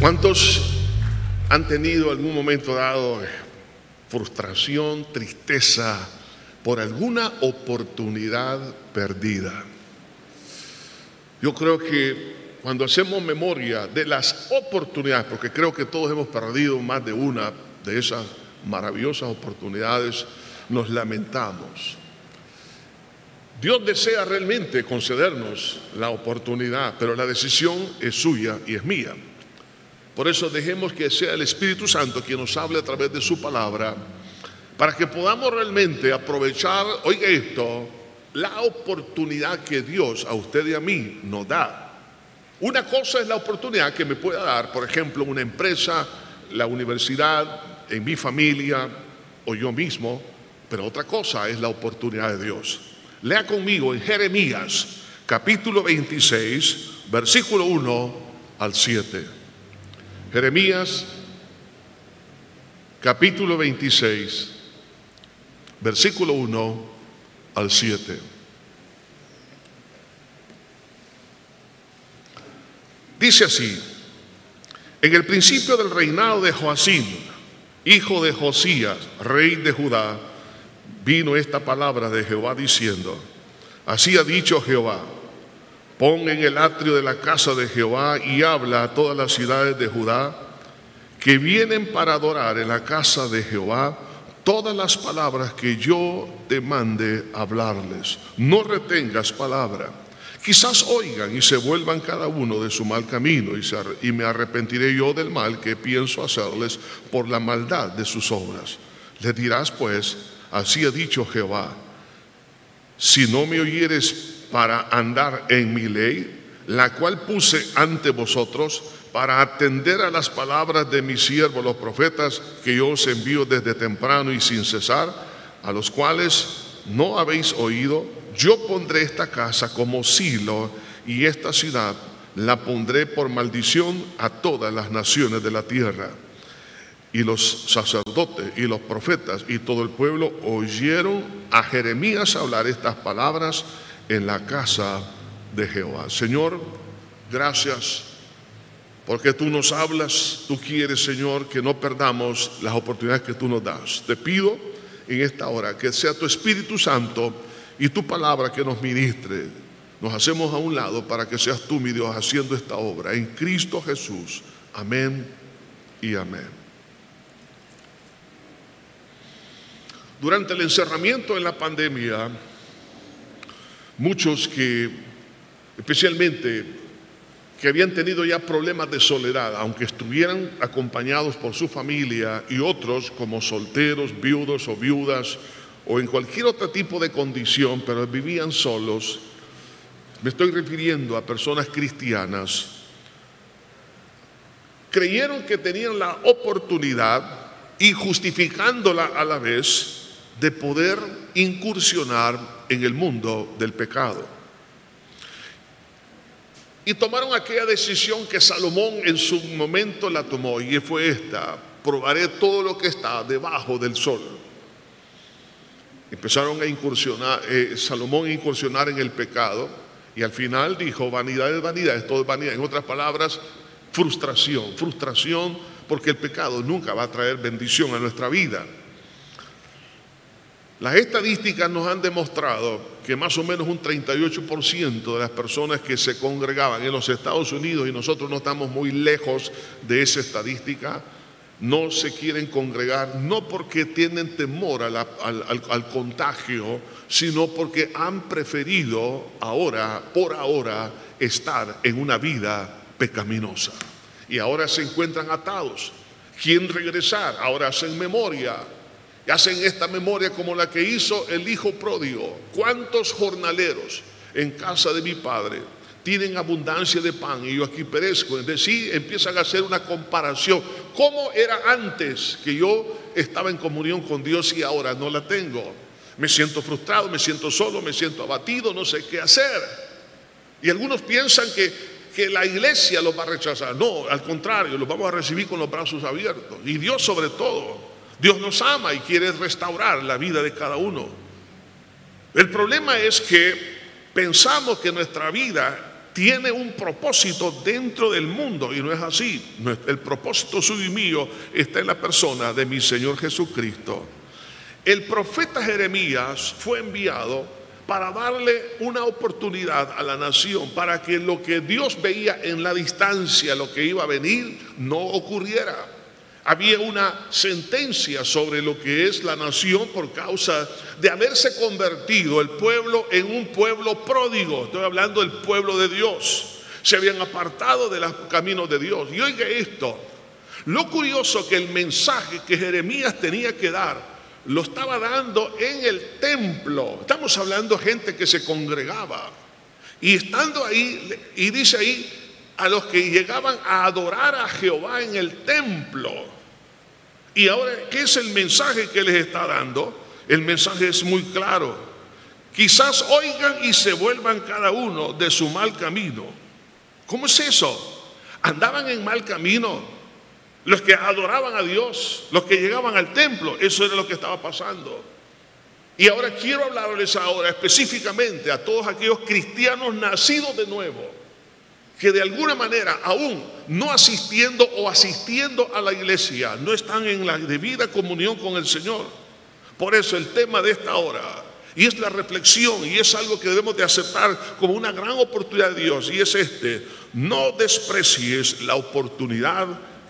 ¿Cuántos han tenido algún momento dado frustración, tristeza por alguna oportunidad perdida? Yo creo que cuando hacemos memoria de las oportunidades, porque creo que todos hemos perdido más de una de esas maravillosas oportunidades, nos lamentamos. Dios desea realmente concedernos la oportunidad, pero la decisión es suya y es mía. Por eso dejemos que sea el Espíritu Santo quien nos hable a través de su palabra, para que podamos realmente aprovechar, oiga esto, la oportunidad que Dios a usted y a mí nos da. Una cosa es la oportunidad que me pueda dar, por ejemplo, una empresa, la universidad, en mi familia o yo mismo, pero otra cosa es la oportunidad de Dios. Lea conmigo en Jeremías capítulo 26, versículo 1 al 7. Jeremías capítulo 26, versículo 1 al 7. Dice así, en el principio del reinado de Joacín, hijo de Josías, rey de Judá, vino esta palabra de Jehová diciendo, así ha dicho Jehová, pon en el atrio de la casa de Jehová y habla a todas las ciudades de Judá que vienen para adorar en la casa de Jehová todas las palabras que yo te mande hablarles. No retengas palabra. Quizás oigan y se vuelvan cada uno de su mal camino y, y me arrepentiré yo del mal que pienso hacerles por la maldad de sus obras. Le dirás pues, Así ha dicho Jehová, si no me oyeres para andar en mi ley, la cual puse ante vosotros para atender a las palabras de mis siervos los profetas que yo os envío desde temprano y sin cesar, a los cuales no habéis oído, yo pondré esta casa como silo y esta ciudad la pondré por maldición a todas las naciones de la tierra. Y los sacerdotes y los profetas y todo el pueblo oyeron a Jeremías hablar estas palabras en la casa de Jehová. Señor, gracias porque tú nos hablas, tú quieres, Señor, que no perdamos las oportunidades que tú nos das. Te pido en esta hora que sea tu Espíritu Santo y tu palabra que nos ministre. Nos hacemos a un lado para que seas tú, mi Dios, haciendo esta obra. En Cristo Jesús. Amén y amén. Durante el encerramiento en la pandemia, muchos que, especialmente, que habían tenido ya problemas de soledad, aunque estuvieran acompañados por su familia, y otros como solteros, viudos o viudas, o en cualquier otro tipo de condición, pero vivían solos, me estoy refiriendo a personas cristianas, creyeron que tenían la oportunidad y justificándola a la vez, de poder incursionar en el mundo del pecado. Y tomaron aquella decisión que Salomón en su momento la tomó y fue esta, probaré todo lo que está debajo del sol. Empezaron a incursionar, eh, Salomón a incursionar en el pecado y al final dijo, vanidad es vanidad, es todo vanidad. En otras palabras, frustración, frustración porque el pecado nunca va a traer bendición a nuestra vida. Las estadísticas nos han demostrado que más o menos un 38% de las personas que se congregaban en los Estados Unidos, y nosotros no estamos muy lejos de esa estadística, no se quieren congregar, no porque tienen temor al, contagio, sino porque han preferido ahora, por ahora, estar en una vida pecaminosa. Y ahora se encuentran atados. ¿Quién regresar? Ahora hacen memoria hacen esta memoria como la que hizo el hijo pródigo. ¿Cuántos jornaleros en casa de mi padre tienen abundancia de pan y yo aquí perezco? Es decir, empiezan a hacer una comparación. ¿Cómo era antes que yo estaba en comunión con Dios y ahora no la tengo? Me siento frustrado, me siento solo, me siento abatido, no sé qué hacer. Y algunos piensan que, que la iglesia los va a rechazar. No, al contrario, los vamos a recibir con los brazos abiertos. Y Dios sobre todo. Dios nos ama y quiere restaurar la vida de cada uno. El problema es que pensamos que nuestra vida tiene un propósito dentro del mundo y no es así. El propósito suyo y mío está en la persona de mi Señor Jesucristo. El profeta Jeremías fue enviado para darle una oportunidad a la nación para que lo que Dios veía en la distancia, lo que iba a venir, no ocurriera. Había una sentencia sobre lo que es la nación por causa de haberse convertido el pueblo en un pueblo pródigo. Estoy hablando del pueblo de Dios. Se habían apartado de los caminos de Dios. Y oiga esto, lo curioso que el mensaje que Jeremías tenía que dar lo estaba dando en el templo. Estamos hablando de gente que se congregaba. Y estando ahí, y dice ahí, a los que llegaban a adorar a Jehová en el templo. Y ahora, ¿qué es el mensaje que les está dando? El mensaje es muy claro. Quizás oigan y se vuelvan cada uno de su mal camino. ¿Cómo es eso? Andaban en mal camino los que adoraban a Dios, los que llegaban al templo, eso era lo que estaba pasando. Y ahora quiero hablarles ahora específicamente a todos aquellos cristianos nacidos de nuevo, que de alguna manera aún no asistiendo o asistiendo a la iglesia, no están en la debida comunión con el Señor. Por eso el tema de esta hora, y es la reflexión, y es algo que debemos de aceptar como una gran oportunidad de Dios, y es este, no desprecies la oportunidad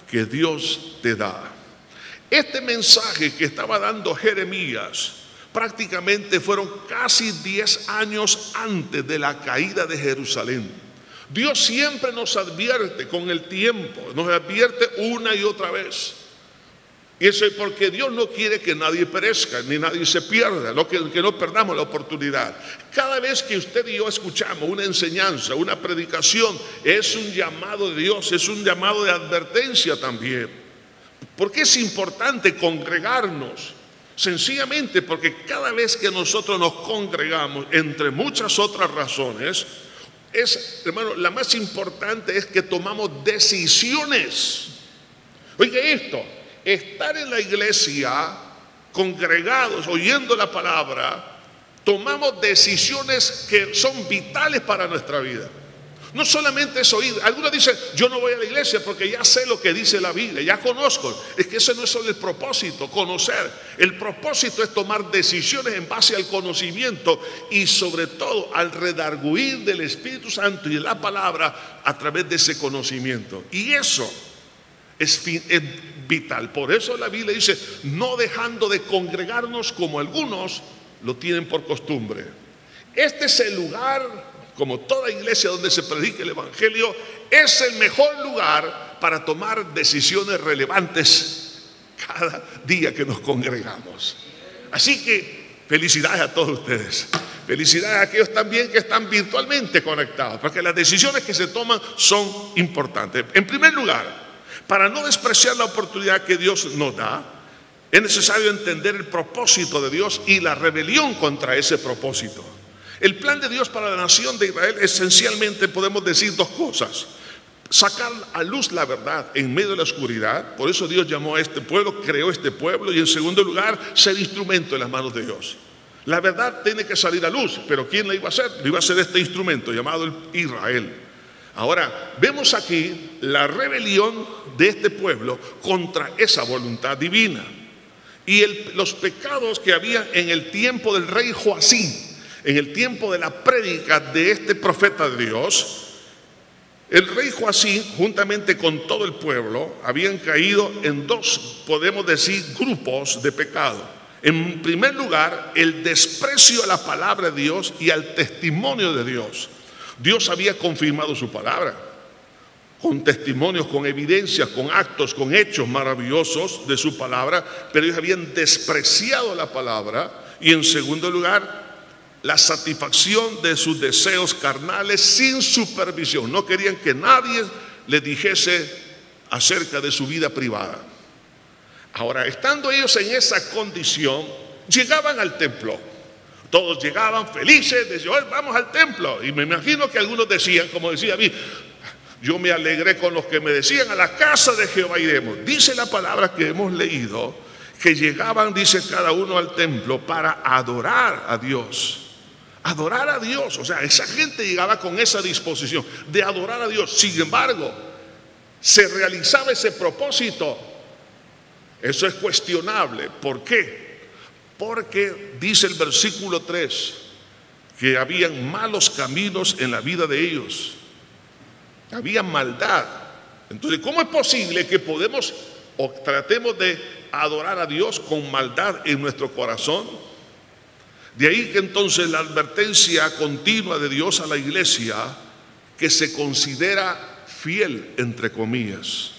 que Dios te da. Este mensaje que estaba dando Jeremías prácticamente fueron casi 10 años antes de la caída de Jerusalén. Dios siempre nos advierte con el tiempo, nos advierte una y otra vez. Y eso es porque Dios no quiere que nadie perezca, ni nadie se pierda, no, que, que no perdamos la oportunidad. Cada vez que usted y yo escuchamos una enseñanza, una predicación, es un llamado de Dios, es un llamado de advertencia también. Porque es importante congregarnos? Sencillamente porque cada vez que nosotros nos congregamos, entre muchas otras razones, es, hermano, la más importante es que tomamos decisiones. Oye esto, estar en la iglesia, congregados, oyendo la palabra, tomamos decisiones que son vitales para nuestra vida. No solamente es oír. Algunos dicen, yo no voy a la iglesia porque ya sé lo que dice la Biblia, ya conozco. Es que ese no es solo el propósito, conocer. El propósito es tomar decisiones en base al conocimiento y sobre todo al redarguir del Espíritu Santo y de la palabra a través de ese conocimiento. Y eso es, es vital. Por eso la Biblia dice, no dejando de congregarnos como algunos lo tienen por costumbre. Este es el lugar, como toda iglesia donde se predica el Evangelio, es el mejor lugar para tomar decisiones relevantes cada día que nos congregamos. Así que felicidades a todos ustedes. Felicidades a aquellos también que están virtualmente conectados, porque las decisiones que se toman son importantes. En primer lugar, para no despreciar la oportunidad que Dios nos da, es necesario entender el propósito de Dios y la rebelión contra ese propósito. El plan de Dios para la nación de Israel esencialmente podemos decir dos cosas. Sacar a luz la verdad en medio de la oscuridad. Por eso Dios llamó a este pueblo, creó este pueblo. Y en segundo lugar, ser instrumento en las manos de Dios. La verdad tiene que salir a luz, pero ¿quién la iba a hacer? Lo iba a hacer este instrumento llamado Israel. Ahora, vemos aquí la rebelión de este pueblo contra esa voluntad divina. Y los pecados que había en el tiempo del rey Joacín, en el tiempo de la prédica de este profeta de Dios, el rey Joacín, juntamente con todo el pueblo, habían caído en dos, podemos decir, grupos de pecado. En primer lugar, el desprecio a la palabra de Dios y al testimonio de Dios. Dios había confirmado su palabra con testimonios, con evidencias, con actos, con hechos maravillosos de su palabra, pero ellos habían despreciado la palabra y en segundo lugar, la satisfacción de sus deseos carnales sin supervisión. No querían que nadie les dijese acerca de su vida privada. Ahora, estando ellos en esa condición, llegaban al templo todos llegaban felices, decían, vamos al templo. Y me imagino que algunos decían, como decía a mí, yo me alegré con los que me decían, a la casa de Jehová iremos. Dice la palabra que hemos leído, que llegaban, dice cada uno al templo, para adorar a Dios. Adorar a Dios. O sea, esa gente llegaba con esa disposición de adorar a Dios. Sin embargo, se realizaba ese propósito. Eso es cuestionable. ¿Por qué? Porque dice el versículo 3 que habían malos caminos en la vida de ellos. Había maldad. Entonces, ¿cómo es posible que podemos o tratemos de adorar a Dios con maldad en nuestro corazón? De ahí que entonces la advertencia continua de Dios a la iglesia que se considera fiel, entre comillas.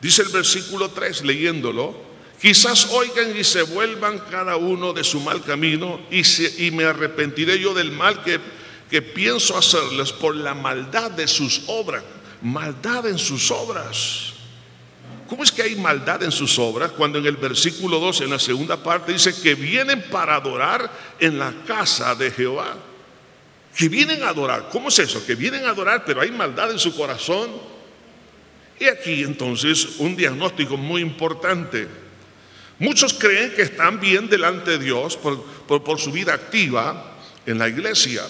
Dice el versículo 3, leyéndolo, quizás oigan y se vuelvan cada uno de su mal camino y, y me arrepentiré yo del mal que pienso hacerles por la maldad de sus obras, maldad en sus obras. ¿Cómo es que hay maldad en sus obras cuando en el versículo 2, en la segunda parte, dice que vienen para adorar en la casa de Jehová? Que vienen a adorar. ¿Cómo es eso? Que vienen a adorar, pero hay maldad en su corazón. Y aquí entonces un diagnóstico muy importante. Muchos creen que están bien delante de Dios por, por su vida activa en la iglesia.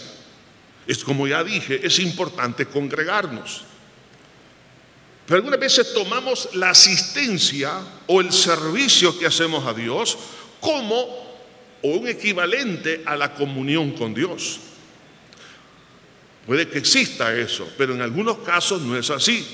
Es como ya dije, es importante congregarnos. Pero algunas veces tomamos la asistencia o el servicio que hacemos a Dios como un equivalente a la comunión con Dios. Puede que exista eso, pero en algunos casos no es así.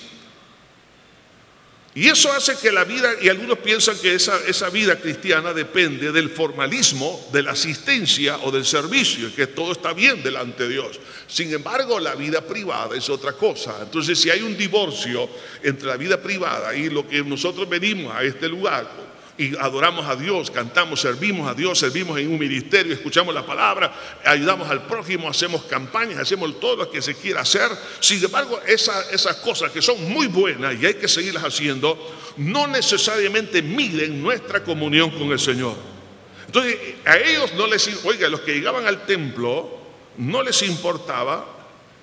Y eso hace que la vida, y algunos piensan que esa, esa, vida cristiana depende del formalismo, de la asistencia o del servicio, que todo está bien delante de Dios. Sin embargo, la vida privada es otra cosa. Entonces, si hay un divorcio entre la vida privada y lo que nosotros venimos a este lugar, y adoramos a Dios, cantamos, servimos a Dios, servimos en un ministerio, escuchamos la palabra, ayudamos al prójimo, hacemos campañas, hacemos todo lo que se quiera hacer. Sin embargo, esas cosas que son muy buenas y hay que seguirlas haciendo, no necesariamente miden nuestra comunión con el Señor. Entonces, a ellos no les, oiga, los que llegaban al templo, no les importaba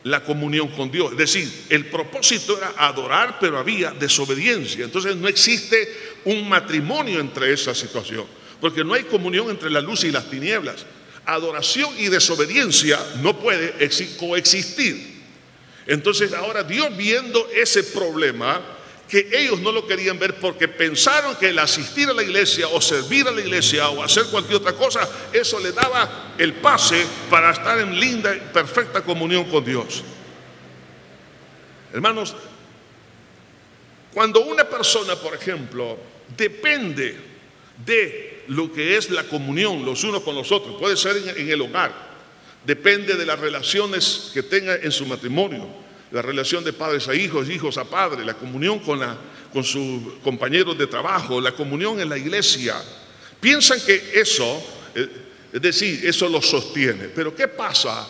la comunión con Dios. Es decir, el propósito era adorar, pero había desobediencia. Entonces no existe un matrimonio entre esa situación, porque no hay comunión entre la luz y las tinieblas. Adoración y desobediencia no puede coexistir. Entonces ahora Dios viendo ese problema, que ellos no lo querían ver porque pensaron que el asistir a la iglesia o servir a la iglesia o hacer cualquier otra cosa, eso le daba el pase para estar en linda y perfecta comunión con Dios. Hermanos, cuando una persona, por ejemplo, depende de lo que es la comunión los unos con los otros, puede ser en, el hogar, depende de las relaciones que tenga en su matrimonio, la relación de padres a hijos, hijos a padres, la comunión con, la, con sus compañeros de trabajo, la comunión en la iglesia. Piensan que eso, eh, es decir, eso lo sostiene. Pero ¿qué pasa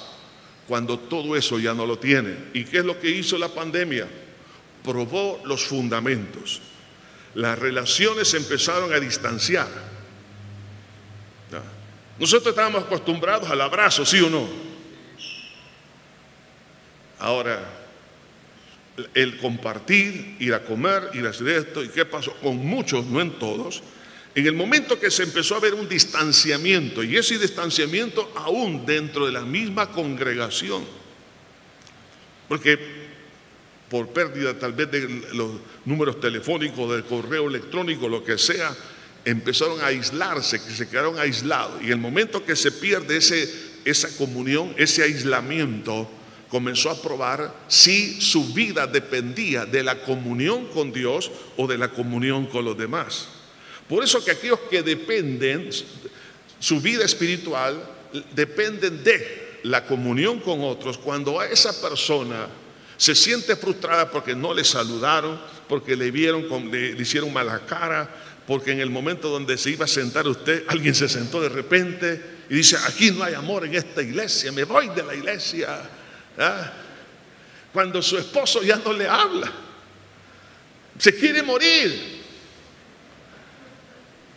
cuando todo eso ya no lo tiene? ¿Y qué es lo que hizo la pandemia? Probó los fundamentos. Las relaciones se empezaron a distanciar. Nosotros estábamos acostumbrados al abrazo, ¿sí o no? Ahora, el compartir, ir a comer, ir a hacer esto, y qué pasó con muchos, no en todos, en el momento que se empezó a ver un distanciamiento, y ese distanciamiento aún dentro de la misma congregación, porque por pérdida tal vez de los números telefónicos, del correo electrónico, lo que sea, empezaron a aislarse, que se quedaron aislados, y en el momento que se pierde ese, esa comunión, ese aislamiento, comenzó a probar si su vida dependía de la comunión con Dios o de la comunión con los demás. Por eso que aquellos que dependen, su vida espiritual, dependen de la comunión con otros, cuando a esa persona se siente frustrada porque no le saludaron, porque le vieron, le, le hicieron mala cara, porque en el momento donde se iba a sentar usted, alguien se sentó de repente y dice, aquí no hay amor en esta iglesia, me voy de la iglesia. ¿Ah? Cuando su esposo ya no le habla, se quiere morir.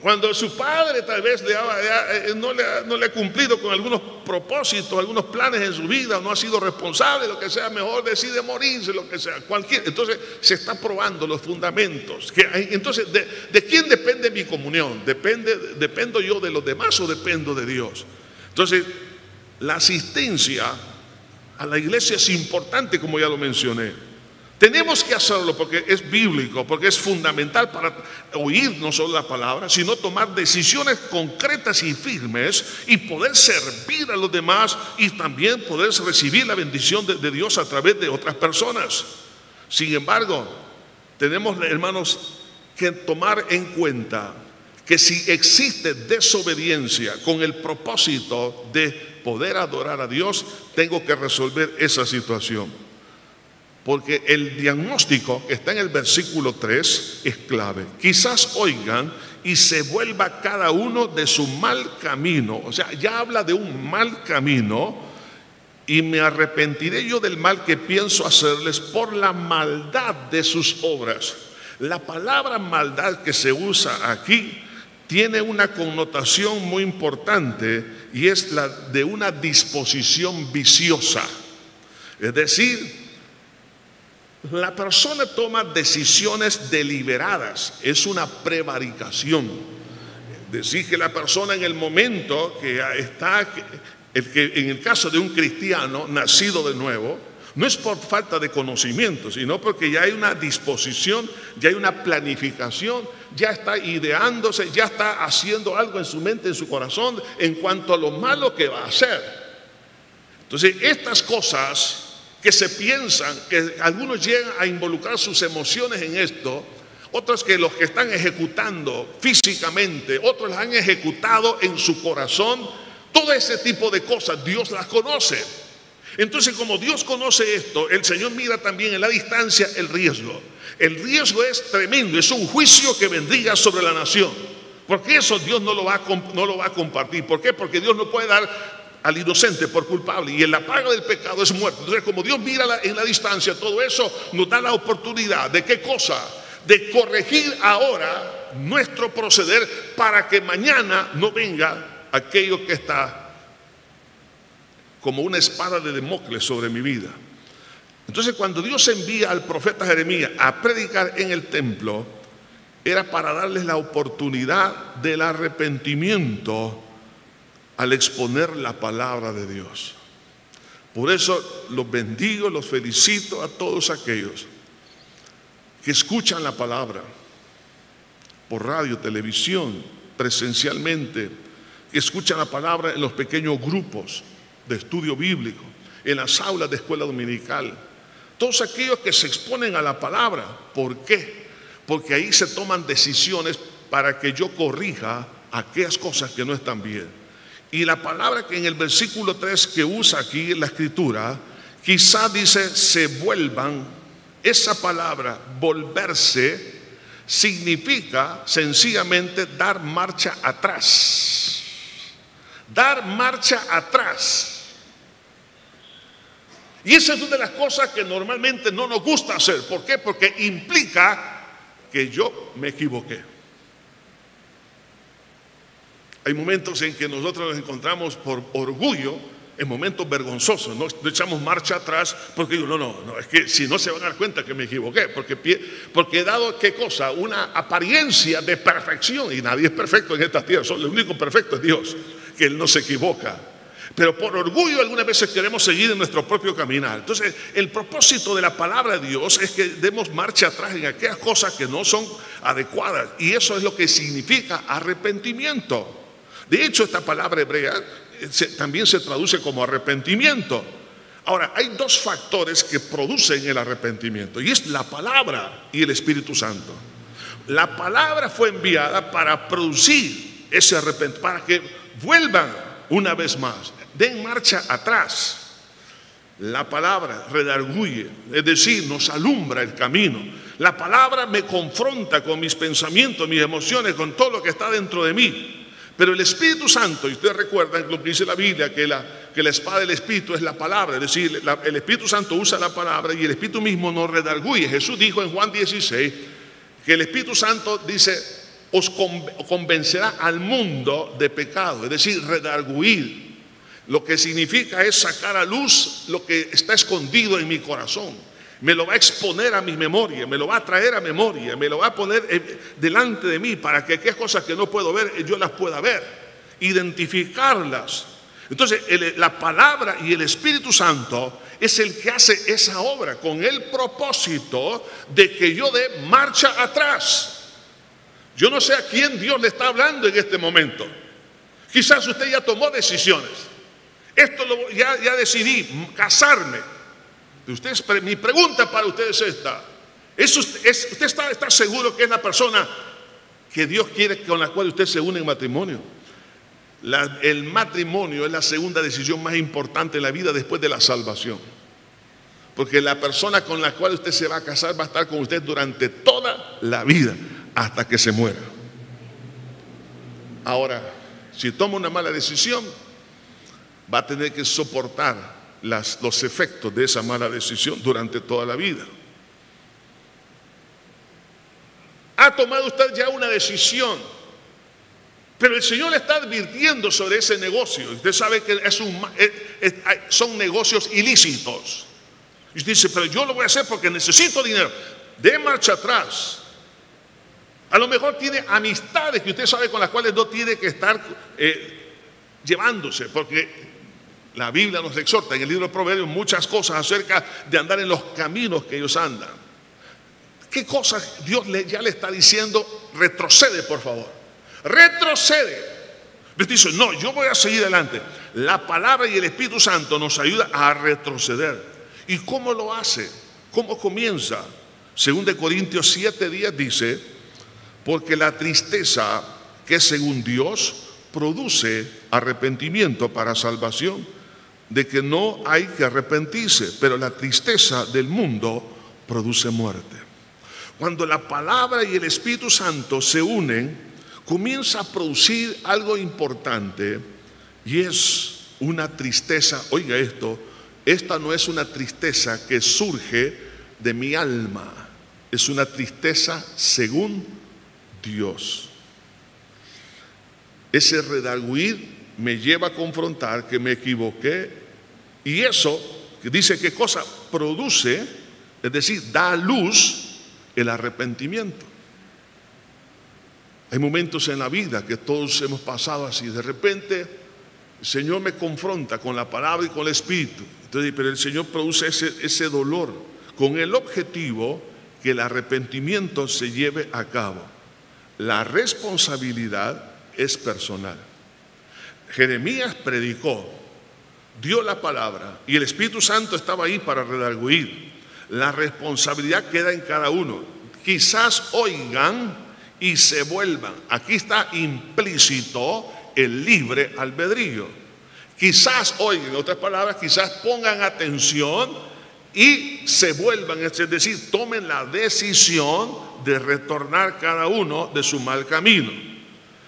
Cuando su padre tal vez eh, no, le ha, cumplido con algunos propósitos, algunos planes en su vida, no ha sido responsable, lo que sea, mejor decide morirse, lo que sea. Cualquier, entonces se está probando los fundamentos. entonces, ¿de, ¿de, quién depende mi comunión? ¿Depende, ¿Dependo yo de los demás o dependo de Dios? Entonces, la asistencia a la iglesia es importante, como ya lo mencioné. Tenemos que hacerlo porque es bíblico, porque es fundamental para oír no solo la palabra, sino tomar decisiones concretas y firmes y poder servir a los demás y también poder recibir la bendición de, de Dios a través de otras personas. Sin embargo, tenemos, hermanos, que tomar en cuenta que si existe desobediencia con el propósito de poder adorar a Dios, tengo que resolver esa situación. Porque el diagnóstico que está en el versículo 3 es clave. Quizás oigan y se vuelva cada uno de su mal camino. O sea, ya habla de un mal camino y me arrepentiré yo del mal que pienso hacerles por la maldad de sus obras. La palabra maldad que se usa aquí tiene una connotación muy importante y es la de una disposición viciosa. Es decir, la persona toma decisiones deliberadas, es una prevaricación. Decir que la persona en el momento que está, en el caso de un cristiano nacido de nuevo, no es por falta de conocimiento, sino porque ya hay una disposición, ya hay una planificación, ya está ideándose, ya está haciendo algo en su mente, en su corazón, en cuanto a lo malo que va a hacer. Entonces, estas cosas que se piensan, que algunos llegan a involucrar sus emociones en esto, otros que los que están ejecutando físicamente, otros las han ejecutado en su corazón, todo ese tipo de cosas Dios las conoce. Entonces, como Dios conoce esto, el Señor mira también en la distancia el riesgo. El riesgo es tremendo, es un juicio que vendría sobre la nación. Porque eso Dios no lo va a, compartir. ¿Por qué? Porque Dios no puede dar al inocente por culpable y en la paga del pecado es muerte. Entonces, como Dios mira en la distancia todo eso, nos da la oportunidad de qué cosa? De corregir ahora nuestro proceder para que mañana no venga aquello que está como una espada de Democles sobre mi vida. Entonces, cuando Dios envía al profeta Jeremías a predicar en el templo, era para darles la oportunidad del arrepentimiento al exponer la palabra de Dios. Por eso los bendigo, los felicito a todos aquellos que escuchan la palabra por radio, televisión, presencialmente, que escuchan la palabra en los pequeños grupos de estudio bíblico, en las aulas de escuela dominical. Todos aquellos que se exponen a la palabra. ¿Por qué? Porque ahí se toman decisiones para que yo corrija aquellas cosas que no están bien. Y la palabra que en el versículo 3 que usa aquí en la escritura, quizá dice se vuelvan, esa palabra volverse significa sencillamente dar marcha atrás. Dar marcha atrás. Y esa es una de las cosas que normalmente no nos gusta hacer. ¿Por qué? Porque implica que yo me equivoqué. Hay momentos en que nosotros nos encontramos por orgullo en momentos vergonzosos, no, echamos marcha atrás porque digo, no, no, no, es que si no se van a dar cuenta que me equivoqué, porque, porque he dado qué cosa, una apariencia de perfección y nadie es perfecto en esta tierra, el único perfecto es Dios, que Él no se equivoca. Pero por orgullo algunas veces queremos seguir en nuestro propio caminar. Entonces, el propósito de la palabra de Dios es que demos marcha atrás en aquellas cosas que no son adecuadas. Y eso es lo que significa arrepentimiento. De hecho, esta palabra hebrea eh, también se traduce como arrepentimiento. Ahora, hay dos factores que producen el arrepentimiento y es la palabra y el Espíritu Santo. La palabra fue enviada para producir ese arrepentimiento, para que vuelvan una vez más, den marcha atrás. La palabra redarguye, es decir, nos alumbra el camino. La palabra me confronta con mis pensamientos, mis emociones, con todo lo que está dentro de mí. Pero el Espíritu Santo, y ustedes recuerdan lo que dice la Biblia, que la, que la espada del Espíritu es la palabra, es decir, el Espíritu Santo usa la palabra y el Espíritu mismo nos redarguye. Jesús dijo en Juan 16 que el Espíritu Santo dice, os convencerá al mundo de pecado, es decir, redarguir. Lo que significa es sacar a luz lo que está escondido en mi corazón me lo va a exponer a mi memoria, me lo va a traer a memoria, me lo va a poner eh, delante de mí para que aquellas cosas que no puedo ver, yo las pueda ver, identificarlas. Entonces, la palabra y el Espíritu Santo es el que hace esa obra con el propósito de que yo dé marcha atrás. Yo no sé a quién Dios le está hablando en este momento. Quizás usted ya tomó decisiones. Esto lo, ya, ya decidí, casarme. Mi pregunta para usted es esta. ¿Es usted, está, está seguro que es la persona que Dios quiere con la cual usted se une en matrimonio? el matrimonio es la segunda decisión más importante en la vida después de la salvación. Porque la persona con la cual usted se va a casar va a estar con usted durante toda la vida, hasta que se muera. Ahora, si toma una mala decisión, va a tener que soportar los efectos de esa mala decisión durante toda la vida. Ha tomado usted ya una decisión pero el Señor le está advirtiendo sobre ese negocio. Usted sabe que son negocios ilícitos. Y usted dice, pero yo lo voy a hacer porque necesito dinero. De marcha atrás. A lo mejor tiene amistades que usted sabe con las cuales no tiene que estar eh, llevándose, porque la Biblia nos exhorta en el libro de Proverbios muchas cosas acerca de andar en los caminos que ellos andan. ¿Qué cosas Dios ya le está diciendo? Retrocede, por favor retrocede. Usted dice, no, yo voy a seguir adelante. La palabra y el Espíritu Santo nos ayuda a retroceder. ¿Y cómo lo hace? ¿Cómo comienza? Según de Corintios 7 días dice, porque la tristeza que según Dios produce arrepentimiento para salvación, de que no hay que arrepentirse, pero la tristeza del mundo produce muerte. Cuando la palabra y el Espíritu Santo se unen, comienza a producir algo importante y es una tristeza, oiga esto, esta no es una tristeza que surge de mi alma, es una tristeza según Dios. Ese redarguir me lleva a confrontar que me equivoqué y eso, dice qué cosa, produce, es decir, da a luz el arrepentimiento. Hay momentos en la vida que todos hemos pasado así. De repente el Señor me confronta con la palabra y con el Espíritu. Entonces, pero el Señor produce ese, ese dolor con el objetivo que el arrepentimiento se lleve a cabo. La responsabilidad es personal. Jeremías predicó, dio la palabra y el Espíritu Santo estaba ahí para redarguir. La responsabilidad queda en cada uno. Quizás oigan y se vuelvan. Aquí está implícito el libre albedrío. Quizás oigan, en otras palabras, quizás pongan atención y se vuelvan, es decir, tomen la decisión de retornar cada uno de su mal camino.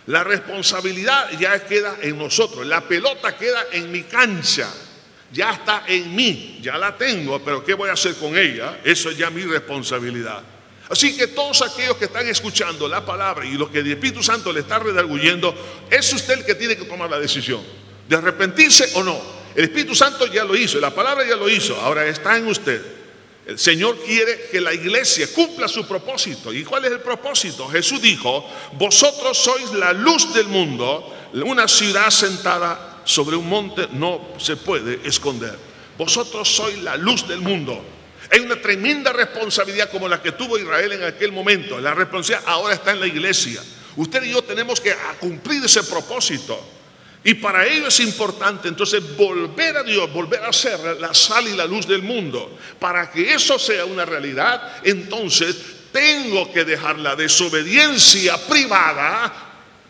La responsabilidad ya queda en nosotros, la pelota queda en mi cancha, ya está en mí, ya la tengo, pero ¿qué voy a hacer con ella? Eso es ya mi responsabilidad. Así que todos aquellos que están escuchando la palabra y lo que el Espíritu Santo le está redarguyendo, es usted el que tiene que tomar la decisión de arrepentirse o no. El Espíritu Santo ya lo hizo, la palabra ya lo hizo, ahora está en usted. El Señor quiere que la iglesia cumpla su propósito. ¿Y cuál es el propósito? Jesús dijo, vosotros sois la luz del mundo, una ciudad sentada sobre un monte no se puede esconder. Vosotros sois la luz del mundo. Hay una tremenda responsabilidad como la que tuvo Israel en aquel momento. La responsabilidad ahora está en la iglesia. Usted y yo tenemos que cumplir ese propósito. Y para ello es importante entonces volver a Dios, volver a ser la sal y la luz del mundo. Para que eso sea una realidad, entonces tengo que dejar la desobediencia privada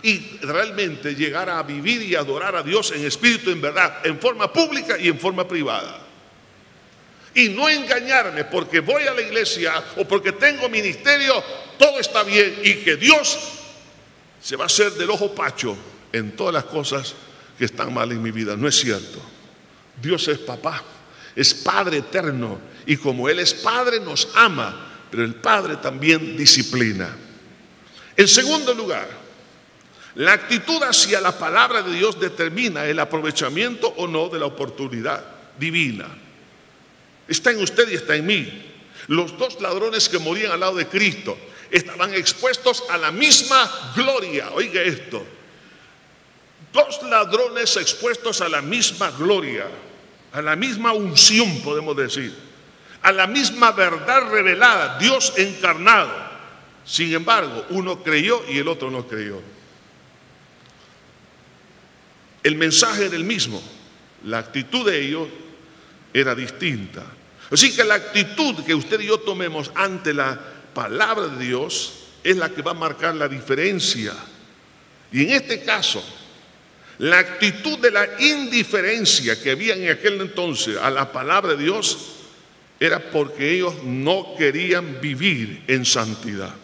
y realmente llegar a vivir y adorar a Dios en espíritu, en verdad, en forma pública y en forma privada y no engañarme porque voy a la iglesia o porque tengo ministerio, todo está bien y que Dios se va a hacer del ojo pacho en todas las cosas que están mal en mi vida. No es cierto. Dios es papá, es Padre eterno y como Él es Padre nos ama, pero el Padre también disciplina. En segundo lugar, la actitud hacia la palabra de Dios determina el aprovechamiento o no de la oportunidad divina. Está en usted y está en mí. Los dos ladrones que morían al lado de Cristo estaban expuestos a la misma gloria. Oiga esto. Dos ladrones expuestos a la misma gloria, a la misma unción, podemos decir, a la misma verdad revelada, Dios encarnado. Sin embargo, uno creyó y el otro no creyó. El mensaje era el mismo, la actitud de ellos era distinta. Así que la actitud que usted y yo tomemos ante la palabra de Dios es la que va a marcar la diferencia. Y en este caso, la actitud de la indiferencia que había en aquel entonces a la palabra de Dios era porque ellos no querían vivir en santidad.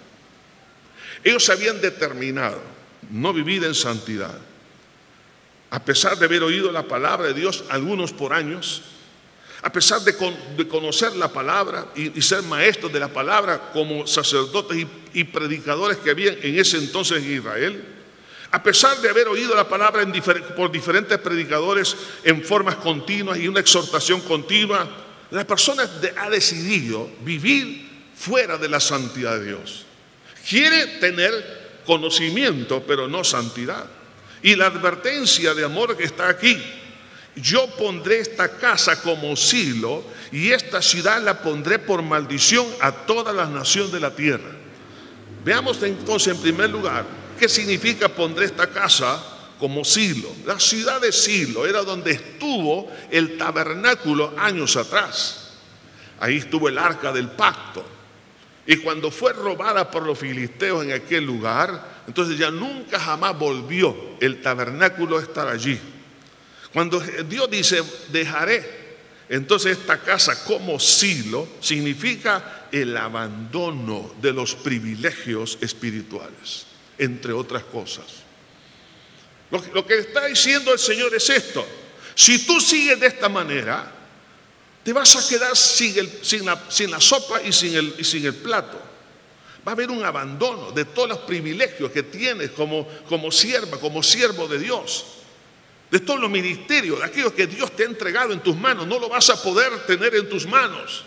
Ellos habían determinado no vivir en santidad. A pesar de haber oído la palabra de Dios algunos por años, a pesar de, conocer la palabra y, ser maestros de la palabra como sacerdotes y, predicadores que habían en ese entonces en Israel, a pesar de haber oído la palabra por diferentes predicadores en formas continuas y una exhortación continua, la persona ha decidido vivir fuera de la santidad de Dios. Quiere tener conocimiento, pero no santidad. Y la advertencia de amor que está aquí yo pondré esta casa como silo y esta ciudad la pondré por maldición a todas las naciones de la tierra. Veamos entonces en primer lugar qué significa pondré esta casa como silo. La ciudad de Silo era donde estuvo el tabernáculo años atrás. Ahí estuvo el arca del pacto. Y cuando fue robada por los filisteos en aquel lugar, entonces ya nunca jamás volvió el tabernáculo a estar allí. Cuando Dios dice, dejaré entonces esta casa como silo, significa el abandono de los privilegios espirituales, entre otras cosas. Lo, que está diciendo el Señor es esto. Si tú sigues de esta manera, te vas a quedar sin, la, sopa y sin, el, y sin el plato. Va a haber un abandono de todos los privilegios que tienes como, como sierva, como siervo de Dios de todos los ministerios, de aquellos que Dios te ha entregado en tus manos, no lo vas a poder tener en tus manos.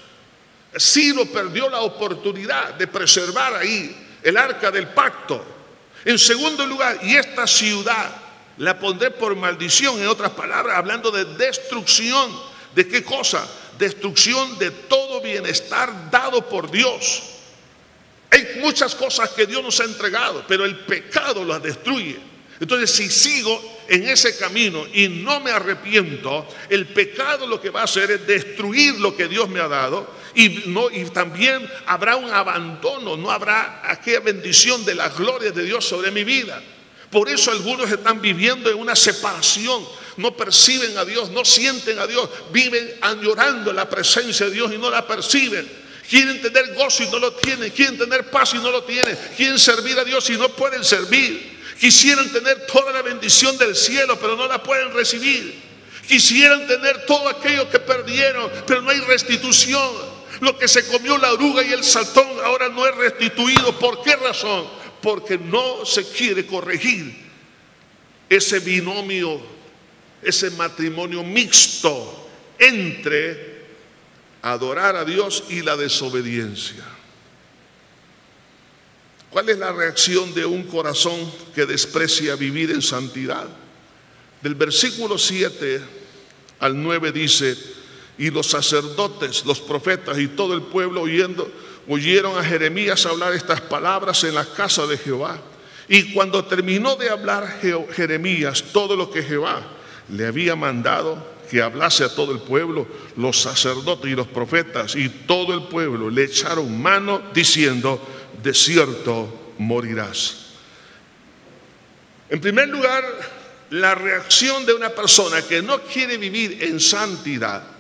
Ciro perdió la oportunidad de preservar ahí el arca del pacto. En segundo lugar, y esta ciudad la pondré por maldición, en otras palabras, hablando de destrucción. ¿De qué cosa? Destrucción de todo bienestar dado por Dios. Hay muchas cosas que Dios nos ha entregado, pero el pecado las destruye. Entonces, si sigo en ese camino y no me arrepiento, el pecado lo que va a hacer es destruir lo que Dios me ha dado y, no, y también habrá un abandono, no habrá aquella bendición de la gloria de Dios sobre mi vida. Por eso algunos están viviendo en una separación, no perciben a Dios, no sienten a Dios, viven añorando la presencia de Dios y no la perciben. Quieren tener gozo y no lo tienen, quieren tener paz y no lo tienen, quieren servir a Dios y no pueden servir. Quisieran tener toda la bendición del cielo, pero no la pueden recibir. Quisieran tener todo aquello que perdieron, pero no hay restitución. Lo que se comió la oruga y el saltón ahora no es restituido. ¿Por qué razón? Porque no se quiere corregir ese binomio, ese matrimonio mixto entre adorar a Dios y la desobediencia. ¿Cuál es la reacción de un corazón que desprecia vivir en santidad? Del versículo 7 al 9 dice, y los sacerdotes, los profetas y todo el pueblo oyendo, oyeron a Jeremías hablar estas palabras en la casa de Jehová. Y cuando terminó de hablar Jeremías todo lo que Jehová le había mandado que hablase a todo el pueblo, los sacerdotes y los profetas y todo el pueblo le echaron mano diciendo, de cierto morirás. En primer lugar, la reacción de una persona que no quiere vivir en santidad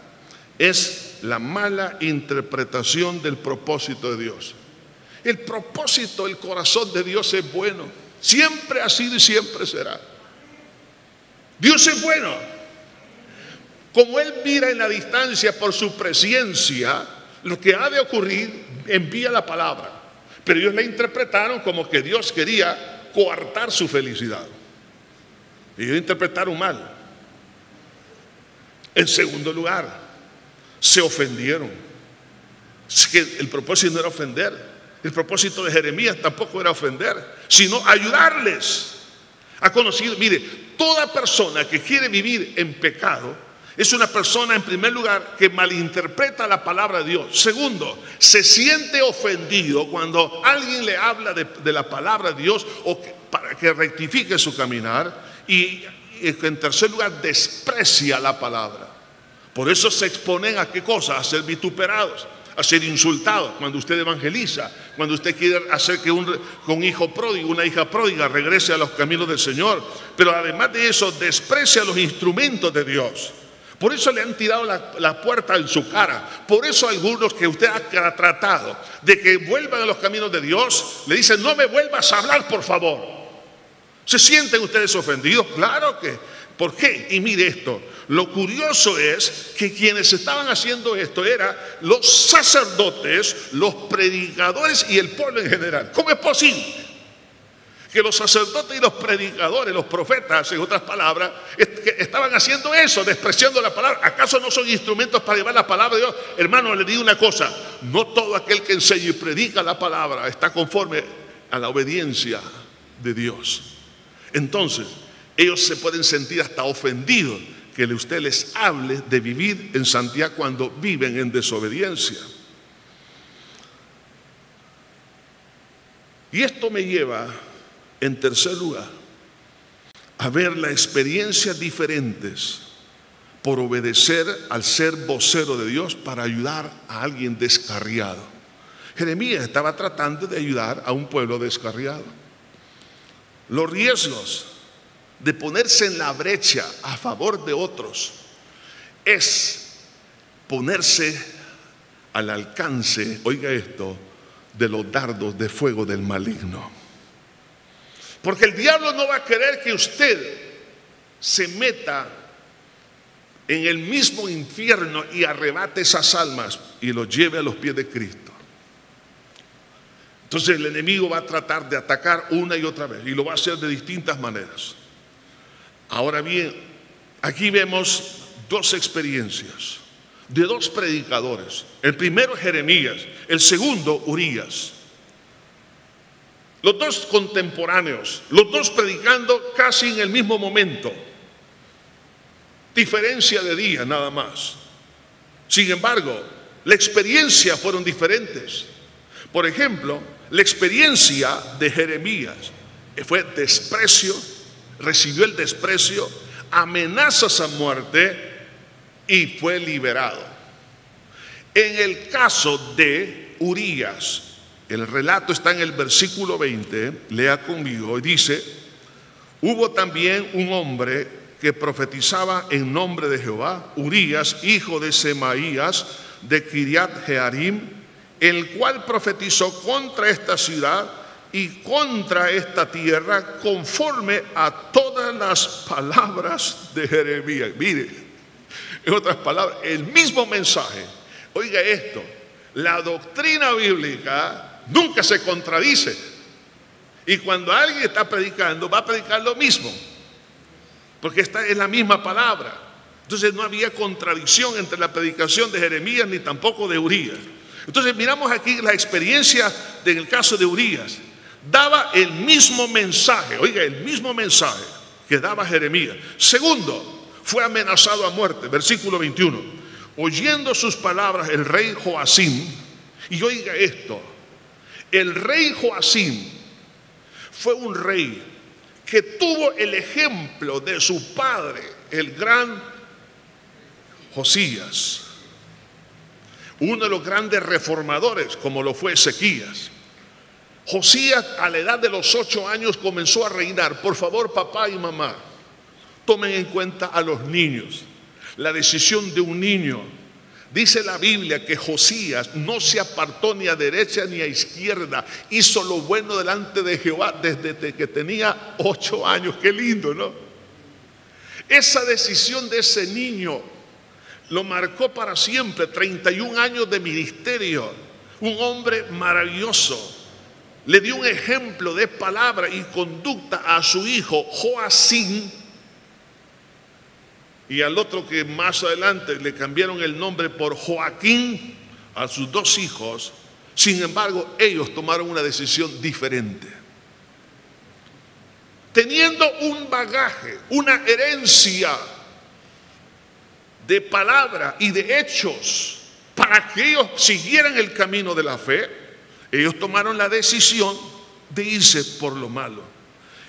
es la mala interpretación del propósito de Dios. El propósito, el corazón de Dios es bueno. Siempre ha sido y siempre será. Dios es bueno. Como Él mira en la distancia por su presencia, lo que ha de ocurrir, envía la palabra. Pero ellos la interpretaron como que Dios quería coartar su felicidad. Ellos interpretaron mal. En segundo lugar, se ofendieron. el propósito no era ofender. El propósito de Jeremías tampoco era ofender, sino ayudarles. Ha conocido, mire, toda persona que quiere vivir en pecado es una persona, en primer lugar, que malinterpreta la palabra de Dios. Segundo, se siente ofendido cuando alguien le habla de, la palabra de Dios o para que rectifique su caminar. Y, en tercer lugar, desprecia la palabra. Por eso se exponen a qué cosa? A ser vituperados, a ser insultados cuando usted evangeliza, cuando usted quiere hacer que un, hijo pródigo, una hija pródiga regrese a los caminos del Señor. Pero además de eso, desprecia los instrumentos de Dios. Por eso le han tirado la, puerta en su cara. Por eso algunos que usted ha tratado de que vuelvan a los caminos de Dios, le dicen, no me vuelvas a hablar, por favor. ¿Se sienten ustedes ofendidos? Claro que. ¿Por qué? Y mire esto. Lo curioso es que quienes estaban haciendo esto eran los sacerdotes, los predicadores y el pueblo en general. ¿Cómo es posible? que los sacerdotes y los predicadores, los profetas, en otras palabras, estaban haciendo eso, despreciando la palabra. ¿Acaso no son instrumentos para llevar la palabra de Dios? Hermano, le digo una cosa, no todo aquel que enseña y predica la palabra está conforme a la obediencia de Dios. Entonces, ellos se pueden sentir hasta ofendidos que usted les hable de vivir en santidad cuando viven en desobediencia. Y esto me lleva en tercer lugar, a ver las experiencias diferentes por obedecer al ser vocero de Dios para ayudar a alguien descarriado. Jeremías estaba tratando de ayudar a un pueblo descarriado. Los riesgos de ponerse en la brecha a favor de otros es ponerse al alcance, oiga esto, de los dardos de fuego del maligno. Porque el diablo no va a querer que usted se meta en el mismo infierno y arrebate esas almas y los lleve a los pies de Cristo. Entonces el enemigo va a tratar de atacar una y otra vez y lo va a hacer de distintas maneras. Ahora bien, aquí vemos dos experiencias de dos predicadores. El primero Jeremías, el segundo Urias. Los dos contemporáneos, los dos predicando casi en el mismo momento. Diferencia de día nada más. Sin embargo, la experiencia fueron diferentes. Por ejemplo, la experiencia de Jeremías fue desprecio, recibió el desprecio, amenazas a muerte y fue liberado. En el caso de Urias, el relato está en el versículo 20, lea conmigo, y dice, hubo también un hombre que profetizaba en nombre de Jehová, Urías, hijo de Semaías, de Kiriat Jearim, el cual profetizó contra esta ciudad y contra esta tierra conforme a todas las palabras de Jeremías. Mire, en otras palabras, el mismo mensaje. Oiga esto, la doctrina bíblica nunca se contradice. Y cuando alguien está predicando, va a predicar lo mismo, porque esta es la misma palabra. Entonces no había contradicción entre la predicación de Jeremías ni tampoco de Urias. Entonces miramos aquí la experiencia en el caso de Urias. Daba el mismo mensaje, oiga, el mismo mensaje que daba Jeremías. Segundo, fue amenazado a muerte, versículo 21. Oyendo sus palabras el rey Joacim, y oiga esto, el rey Joacim fue un rey que tuvo el ejemplo de su padre, el gran Josías, uno de los grandes reformadores, como lo fue Ezequías. Josías a la edad de los ocho años comenzó a reinar. Por favor, papá y mamá, tomen en cuenta a los niños. La decisión de un niño Dice la Biblia que Josías no se apartó ni a derecha ni a izquierda, hizo lo bueno delante de Jehová desde que tenía ocho años. Qué lindo, ¿no? Esa decisión de ese niño lo marcó para siempre, 31 años de ministerio, un hombre maravilloso. Le dio un ejemplo de palabra y conducta a su hijo Joacín y al otro que más adelante le cambiaron el nombre por Joaquín a sus dos hijos, sin embargo ellos tomaron una decisión diferente. teniendo un bagaje, una herencia de palabra y de hechos para que ellos siguieran el camino de la fe, ellos tomaron la decisión de irse por lo malo.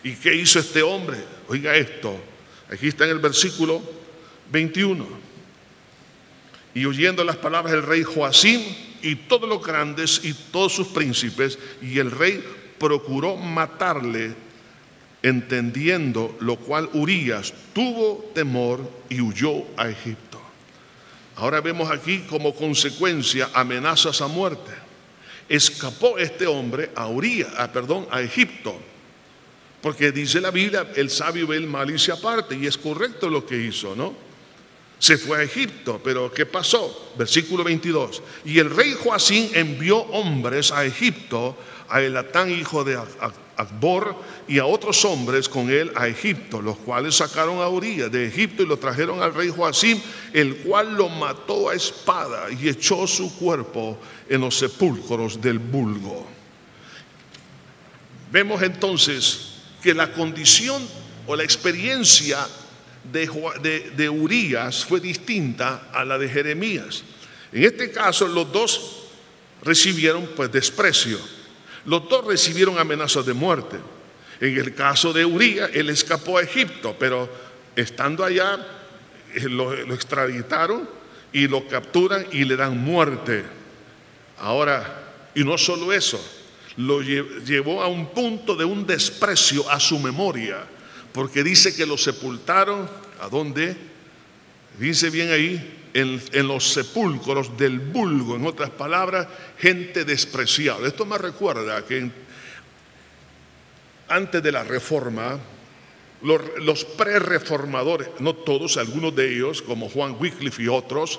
¿Y qué hizo este hombre? Oiga esto, aquí está en el versículo 21. Y oyendo las palabras del rey Joacim y todos los grandes y todos sus príncipes, y el rey procuró matarle, entendiendo lo cual Urias tuvo temor y huyó a Egipto. Ahora vemos aquí como consecuencia amenazas a muerte. Escapó este hombre a Urias, a, perdón, a Egipto. Porque dice la Biblia, el sabio ve el malicia aparte, y es correcto lo que hizo, ¿no? Se fue a Egipto, pero ¿qué pasó? Versículo 22. Y el rey Joacín envió hombres a Egipto, a Elatán, hijo de Akbor, y a otros hombres con él a Egipto, los cuales sacaron a Urias de Egipto y lo trajeron al rey Joacim, el cual lo mató a espada y echó su cuerpo en los sepulcros del vulgo. Vemos entonces que la condición o la experiencia de, de, Urias fue distinta a la de Jeremías. En este caso, los dos recibieron pues desprecio. Los dos recibieron amenazas de muerte. En el caso de Urias, él escapó a Egipto, pero estando allá eh, lo, lo extraditaron y lo capturan y le dan muerte. Ahora, y no solo eso, lo llevó a un punto de un desprecio a su memoria, porque dice que lo sepultaron, ¿a dónde? Dice bien ahí, en, los sepulcros del vulgo, en otras palabras, gente despreciable. Esto me recuerda que antes de la reforma, los, los pre-reformadores, no todos, algunos de ellos, como Juan Wycliffe y otros,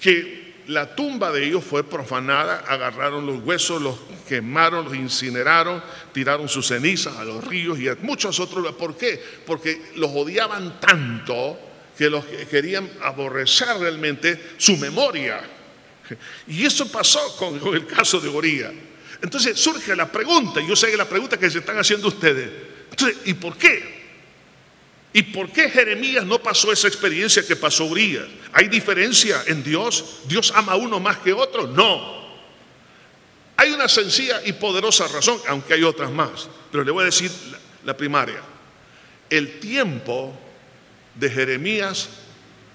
que la tumba de ellos fue profanada, agarraron los huesos, los quemaron, los incineraron, tiraron sus cenizas a los ríos y a muchos otros. ¿Por qué? Porque los odiaban tanto que los querían aborrecer realmente su memoria. Y eso pasó con, el caso de Goría. Entonces surge la pregunta, yo sé que la pregunta que se están haciendo ustedes, entonces, ¿y por qué? ¿Y por qué Jeremías no pasó esa experiencia que pasó Urias? ¿Hay diferencia en Dios? ¿Dios ama a uno más que otro? No. Hay una sencilla y poderosa razón, aunque hay otras más, pero le voy a decir la, primaria. El tiempo de Jeremías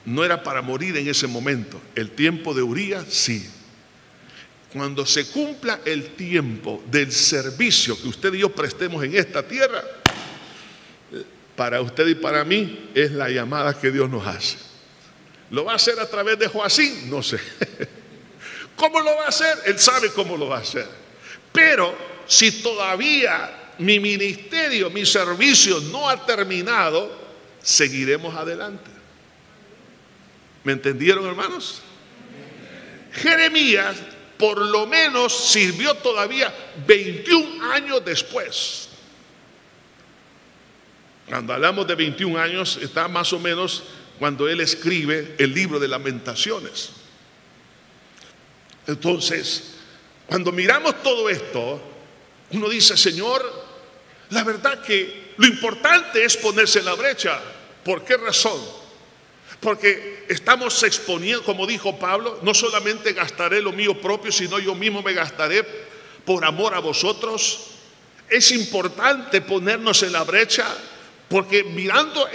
no era para morir en ese momento. El tiempo de Urias sí. Cuando se cumpla el tiempo del servicio que usted y yo prestemos en esta tierra, para usted y para mí es la llamada que Dios nos hace. ¿Lo va a hacer a través de Joacín? No sé. ¿Cómo lo va a hacer? Él sabe cómo lo va a hacer. Pero si todavía mi ministerio, mi servicio no ha terminado, seguiremos adelante. ¿Me entendieron, hermanos? Jeremías por lo menos sirvió todavía 21 años después. Cuando hablamos de 21 años, está más o menos cuando él escribe el libro de lamentaciones. Entonces, cuando miramos todo esto, uno dice, Señor, la verdad que lo importante es ponerse en la brecha. ¿Por qué razón? Porque estamos exponiendo, como dijo Pablo, no solamente gastaré lo mío propio, sino yo mismo me gastaré por amor a vosotros. Es importante ponernos en la brecha porque mirando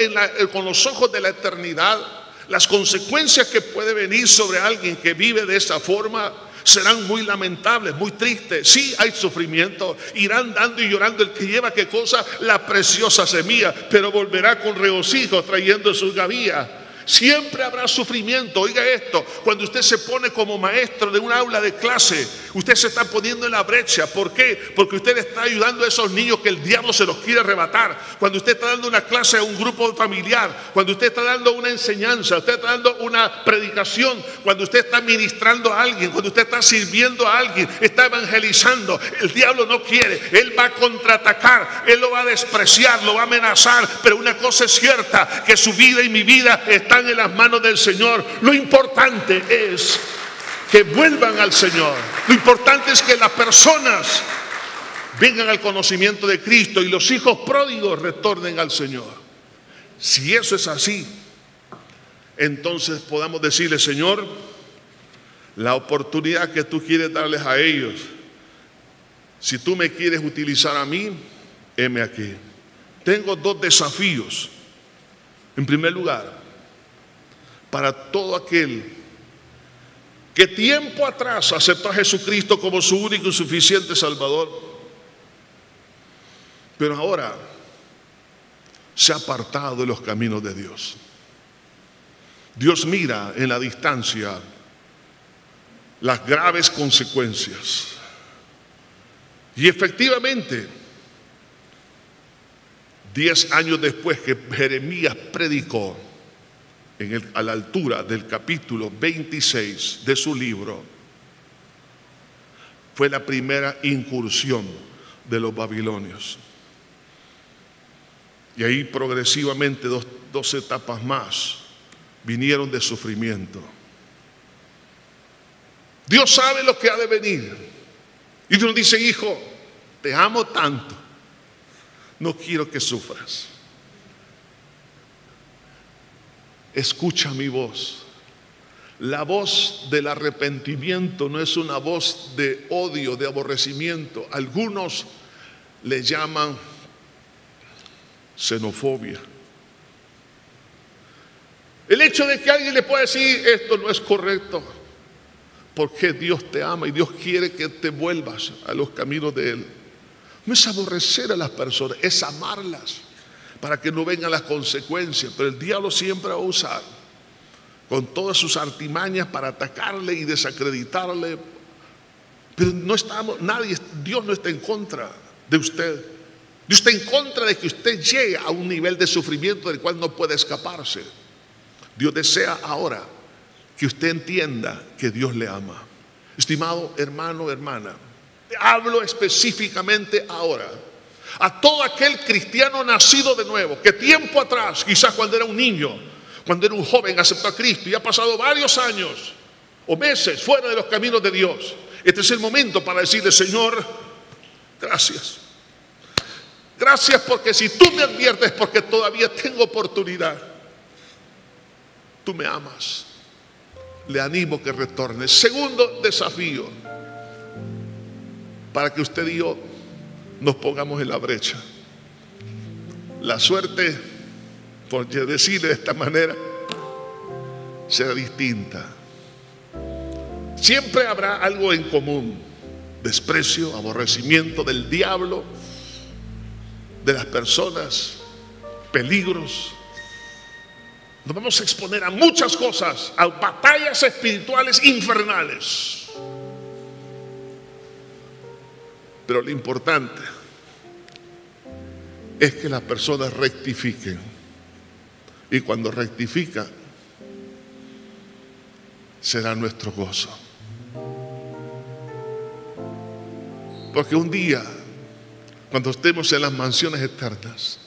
con los ojos de la eternidad, las consecuencias que puede venir sobre alguien que vive de esa forma serán muy lamentables, muy tristes. Sí hay sufrimiento, irán dando y llorando el que lleva qué cosa, la preciosa semilla, pero volverá con regocijo trayendo sus gavillas. Siempre habrá sufrimiento. Oiga esto, cuando usted se pone como maestro de un aula de clase, usted se está poniendo en la brecha. ¿Por qué? Porque usted está ayudando a esos niños que el diablo se los quiere arrebatar. Cuando usted está dando una clase a un grupo familiar, cuando usted está dando una enseñanza, usted está dando una predicación, cuando usted está ministrando a alguien, cuando usted está sirviendo a alguien, está evangelizando, el diablo no quiere. Él va a contraatacar, él lo va a despreciar, lo va a amenazar. Pero una cosa es cierta, que su vida y mi vida en las manos del Señor. Lo importante es que vuelvan al Señor. Lo importante es que las personas vengan al conocimiento de Cristo y los hijos pródigos retornen al Señor. Si eso es así, entonces podamos decirle, Señor, la oportunidad que tú quieres darles a ellos, si tú me quieres utilizar a mí, heme aquí. Tengo dos desafíos. En primer lugar, para todo aquel que tiempo atrás aceptó a Jesucristo como su único y suficiente Salvador, pero ahora se ha apartado de los caminos de Dios. Dios mira en la distancia las graves consecuencias. Y efectivamente, diez años después que Jeremías predicó, a la altura del capítulo 26 de su libro, fue la primera incursión de los babilonios. Y ahí progresivamente dos, dos etapas más vinieron de sufrimiento. Dios sabe lo que ha de venir. Y Dios dice, hijo, te amo tanto, no quiero que sufras. Escucha mi voz. La voz del arrepentimiento no es una voz de odio, de aborrecimiento. Algunos le llaman xenofobia. El hecho de que alguien le pueda decir esto no es correcto, porque Dios te ama y Dios quiere que te vuelvas a los caminos de Él. No es aborrecer a las personas, es amarlas para que no vengan las consecuencias. Pero el diablo siempre va a usar con todas sus artimañas para atacarle y desacreditarle. Pero no estamos, nadie, Dios no está en contra de usted. Dios está en contra de que usted llegue a un nivel de sufrimiento del cual no puede escaparse. Dios desea ahora que usted entienda que Dios le ama. Estimado hermano, hermana, hablo específicamente ahora a todo aquel cristiano nacido de nuevo, que tiempo atrás, quizás cuando era un niño, cuando era un joven, aceptó a Cristo y ha pasado varios años o meses fuera de los caminos de Dios. Este es el momento para decirle, Señor, gracias. Gracias porque si tú me adviertes porque todavía tengo oportunidad, tú me amas. Le animo que retorne. Segundo desafío, para que usted y yo nos pongamos en la brecha. La suerte, por decirle de esta manera, será distinta. Siempre habrá algo en común, desprecio, aborrecimiento del diablo, de las personas, peligros. Nos vamos a exponer a muchas cosas, a batallas espirituales infernales. Pero lo importante es que las personas rectifiquen. Y cuando rectifican, será nuestro gozo. Porque un día, cuando estemos en las mansiones eternas,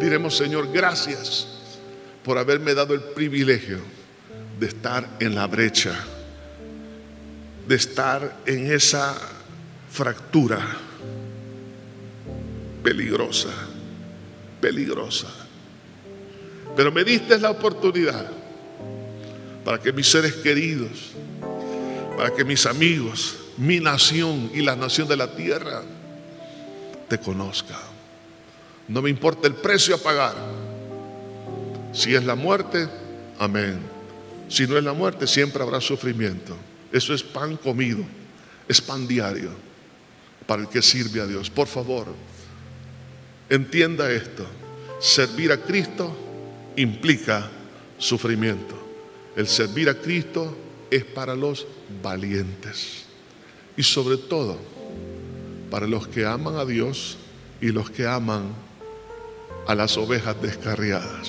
diremos, Señor, gracias por haberme dado el privilegio de estar en la brecha, de estar en esa fractura peligrosa, peligrosa. Pero me diste la oportunidad para que mis seres queridos, para que mis amigos, mi nación y la nación de la tierra te conozcan. No me importa el precio a pagar. Si es la muerte, amén. Si no es la muerte, siempre habrá sufrimiento. Eso es pan comido, es pan diario para el que sirve a Dios. Por favor, entienda esto. Servir a Cristo implica sufrimiento. El servir a Cristo es para los valientes. Y sobre todo, para los que aman a Dios y los que aman a las ovejas descarriadas.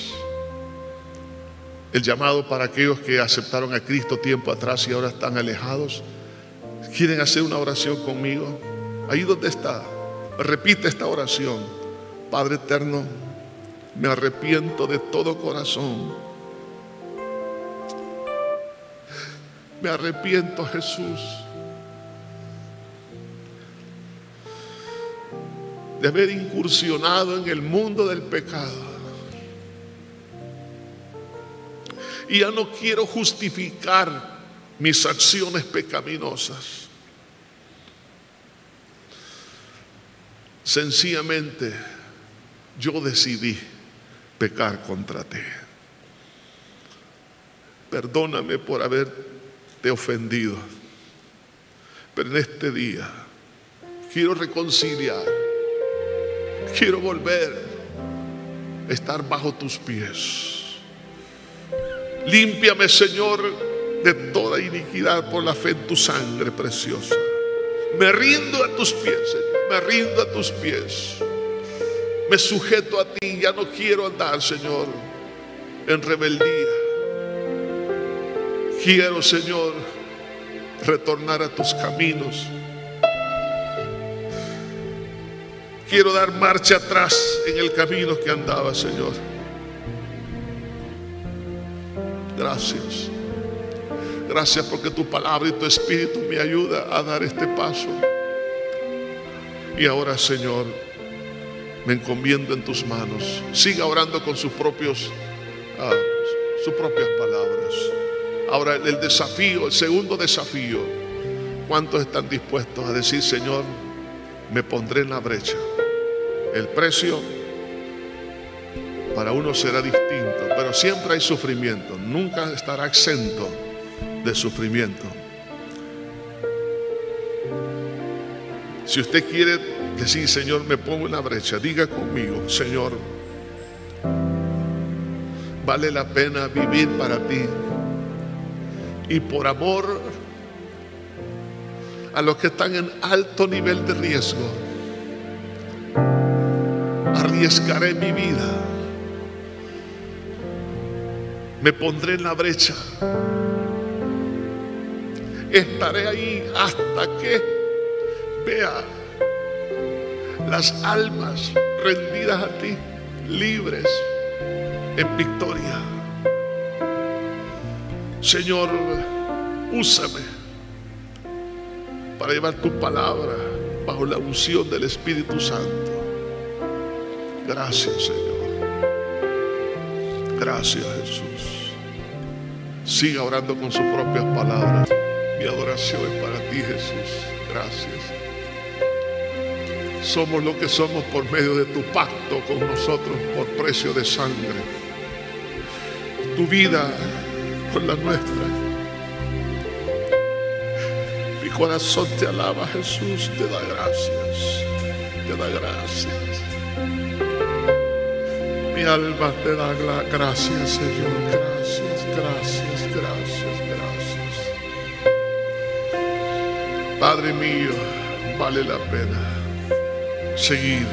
El llamado para aquellos que aceptaron a Cristo tiempo atrás y ahora están alejados. ¿Quieren hacer una oración conmigo? Ahí donde está, repite esta oración. Padre eterno, me arrepiento de todo corazón. Me arrepiento, Jesús. de haber incursionado en el mundo del pecado. Y ya no quiero justificar mis acciones pecaminosas. Sencillamente yo decidí pecar contra ti. Perdóname por haberte ofendido. Pero en este día quiero reconciliar. Quiero volver a estar bajo tus pies. Límpiame, Señor, de toda iniquidad por la fe en tu sangre preciosa. Me rindo a tus pies, Señor. Me rindo a tus pies. Me sujeto a ti. Ya no quiero andar, Señor, en rebeldía. Quiero, Señor, retornar a tus caminos. Quiero dar marcha atrás en el camino que andaba, Señor. Gracias. Gracias porque tu palabra y tu espíritu me ayuda a dar este paso. Y ahora, Señor, me encomiendo en tus manos. Siga orando con sus propios, ah, sus propias palabras. Ahora el desafío, el segundo desafío. ¿Cuántos están dispuestos a decir, Señor, me pondré en la brecha? El precio para uno será distinto, pero siempre hay sufrimiento. Nunca estará exento de sufrimiento. Si usted quiere decir, Señor, me pongo en la brecha, diga conmigo, Señor, vale la pena vivir para ti. Y por amor a los que están en alto nivel de riesgo, arriesgaré mi vida. Me pondré en la brecha. Estaré ahí hasta que vea las almas rendidas a ti, libres en victoria. Señor, úsame para llevar tu palabra bajo la unción del Espíritu Santo. Gracias, Señor. Gracias, Jesús. Siga orando con sus propias palabras. Mi adoración es para ti, Jesús. Gracias. Somos lo que somos por medio de tu pacto con nosotros por precio de sangre. Tu vida con la nuestra. Mi corazón te alaba, Jesús, te da gracias. Te da gracias. Mi alma te da gracias, Señor. Gracias, gracias, Padre mío, vale la pena seguir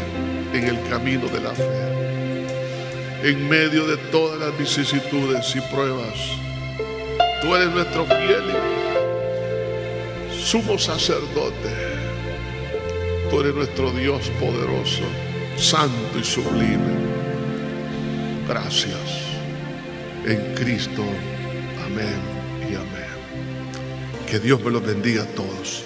en el camino de la fe. En medio de todas las vicisitudes y pruebas, tú eres nuestro fiel sumo sacerdote. Tú eres nuestro Dios poderoso, santo y sublime. Gracias. En Cristo. Amén y amén. Que Dios me los bendiga a todos.